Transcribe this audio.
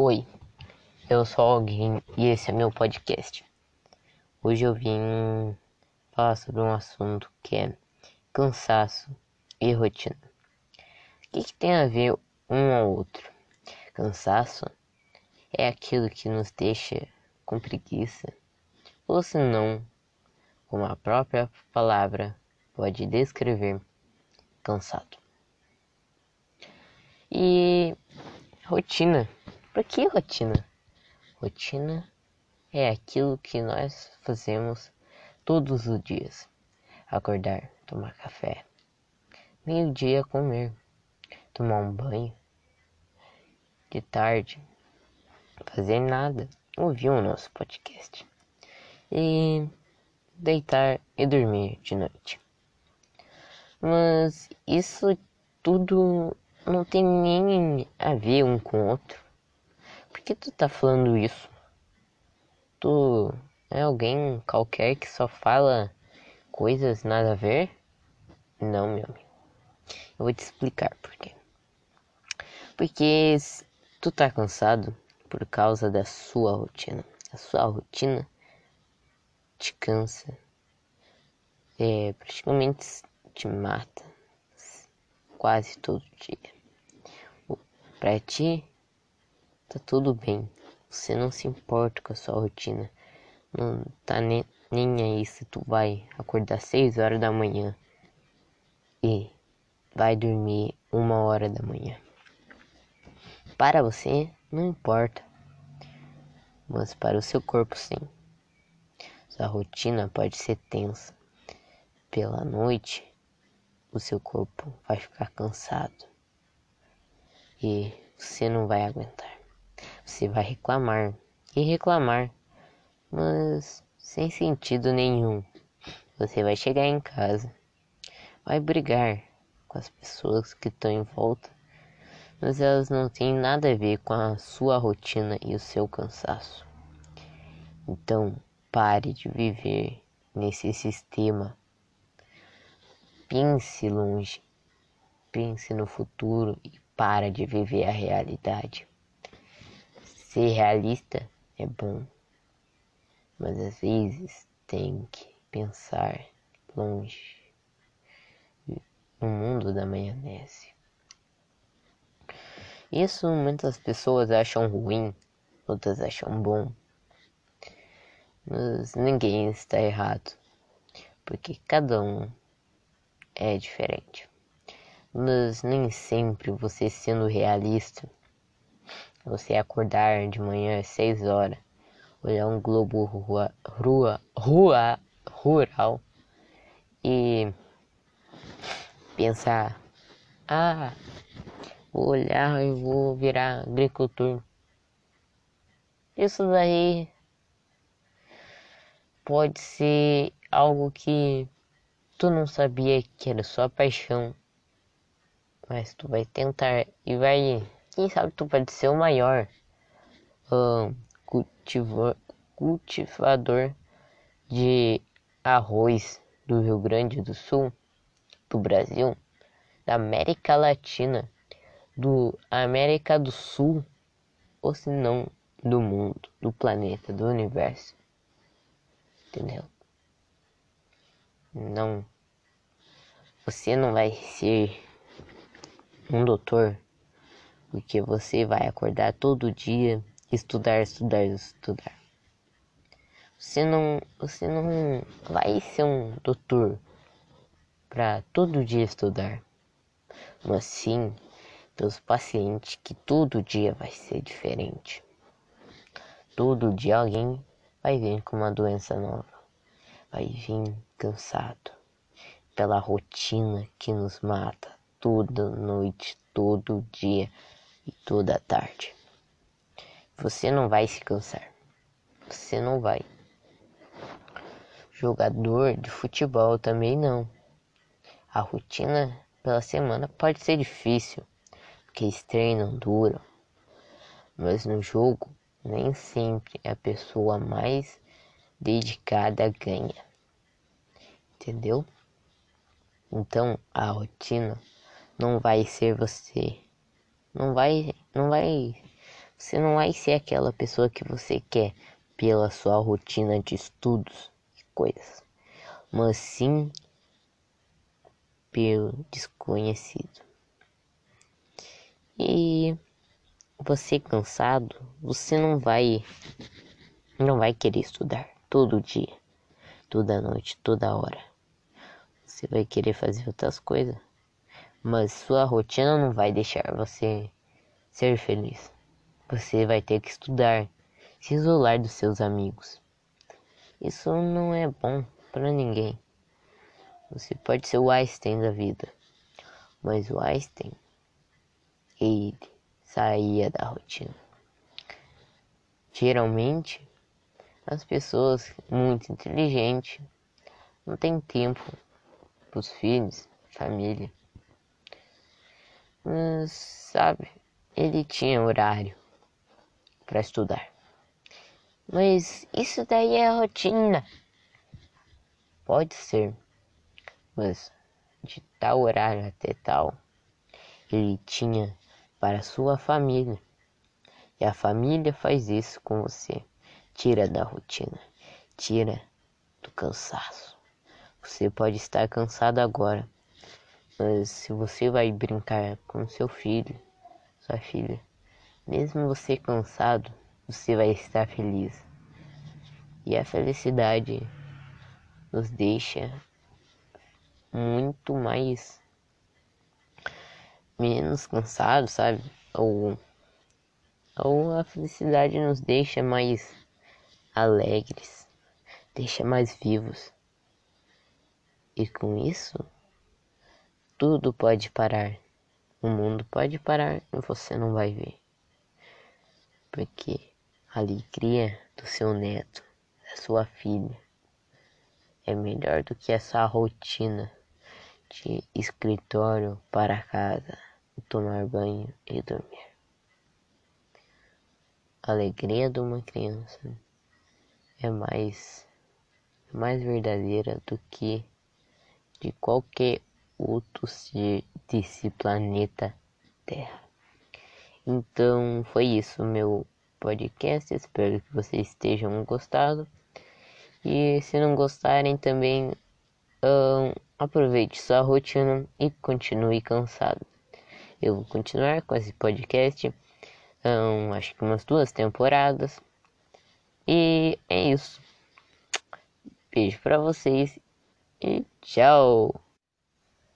Oi, eu sou alguém e esse é meu podcast. Hoje eu vim falar sobre um assunto que é cansaço e rotina. O que, que tem a ver um ao outro? Cansaço é aquilo que nos deixa com preguiça, ou se não, como a própria palavra pode descrever, cansado. E rotina. Por que rotina? Rotina é aquilo que nós fazemos todos os dias. Acordar, tomar café, meio-dia comer, tomar um banho, de tarde fazer nada, ouvir o nosso podcast e deitar e dormir de noite. Mas isso tudo não tem nem a ver um com o outro. Por que tu tá falando isso? Tu é alguém qualquer que só fala coisas nada a ver? Não, meu amigo. Eu vou te explicar por quê. Porque tu tá cansado por causa da sua rotina. A sua rotina te cansa. É, praticamente te mata quase todo dia. Pra ti, tá tudo bem. Você não se importa com a sua rotina. Não tá nem, nem aí se tu vai acordar 6 horas da manhã e vai dormir uma hora da manhã. Para você, não importa. Mas para o seu corpo, sim. Sua rotina pode ser tensa. Pela noite, o seu corpo vai ficar cansado. E você não vai aguentar. Você vai reclamar e reclamar, mas sem sentido nenhum. Você vai chegar em casa, vai brigar com as pessoas que estão em volta, mas elas não têm nada a ver com a sua rotina e o seu cansaço. Então, pare de viver nesse sistema. Pense longe, pense no futuro e para de viver a realidade. Ser realista é bom, mas às vezes tem que pensar longe no mundo da maionese. Isso muitas pessoas acham ruim, outras acham bom. Mas ninguém está errado, porque cada um é diferente. Mas nem sempre você sendo realista, você acordar de manhã às 6 horas, olhar um globo rua, rua, rua, rural e pensar, ah, vou olhar e vou virar agricultor. Isso daí pode ser algo que tu não sabia que era só paixão, mas tu vai tentar e vai, quem sabe tu pode ser o maior cultivador, cultivador de arroz do Rio Grande do Sul, do Brasil, da América Latina do América do Sul, ou se não do mundo, do planeta, do universo. Entendeu? Não. Você não vai ser um doutor porque você vai acordar todo dia, estudar, estudar, estudar. Você não, você não vai ser um doutor para todo dia estudar, mas sim dos pacientes que todo dia vai ser diferente. Todo dia alguém vai vir com uma doença nova, vai vir cansado pela rotina que nos mata toda noite, todo dia e toda tarde. Você não vai se cansar. Você não vai. Jogador de futebol também não. A rotina pela semana pode ser difícil que esse treino dura, mas no jogo nem sempre a pessoa mais dedicada ganha. Entendeu? Então a rotina não vai ser você. Não vai, não vai Você não vai ser aquela pessoa que você quer pela sua rotina de estudos e coisas, mas sim pelo desconhecido. E você cansado, você não vai não vai querer estudar todo dia, toda noite, toda hora. Você vai querer fazer outras coisas, mas sua rotina não vai deixar você ser feliz. Você vai ter que estudar, se isolar dos seus amigos. Isso não é bom para ninguém. Você pode ser o Einstein da vida, mas o Einstein ele saía da rotina. Geralmente, as pessoas muito inteligentes não têm tempo para os filhos, família. Mas, sabe, ele tinha horário para estudar. Mas isso daí é rotina. Pode ser, mas de tal horário até tal, ele tinha para sua família. E a família faz isso com você. Tira da rotina, tira do cansaço. Você pode estar cansado agora, mas se você vai brincar com seu filho, sua filha, mesmo você cansado, você vai estar feliz. E a felicidade nos deixa muito mais menos cansado, sabe? Ou, ou a felicidade nos deixa mais alegres, deixa mais vivos. E com isso, tudo pode parar. O mundo pode parar e você não vai ver. Porque a alegria do seu neto, da sua filha, é melhor do que essa rotina de escritório para casa tomar banho e dormir. A alegria de uma criança é mais, mais verdadeira do que de qualquer outro ser desse planeta Terra. Então foi isso meu podcast. Espero que vocês estejam gostado. E se não gostarem também, um, aproveite sua rotina e continue cansado eu vou continuar com esse podcast. Um, acho que umas duas temporadas. E é isso. Beijo pra vocês e tchau.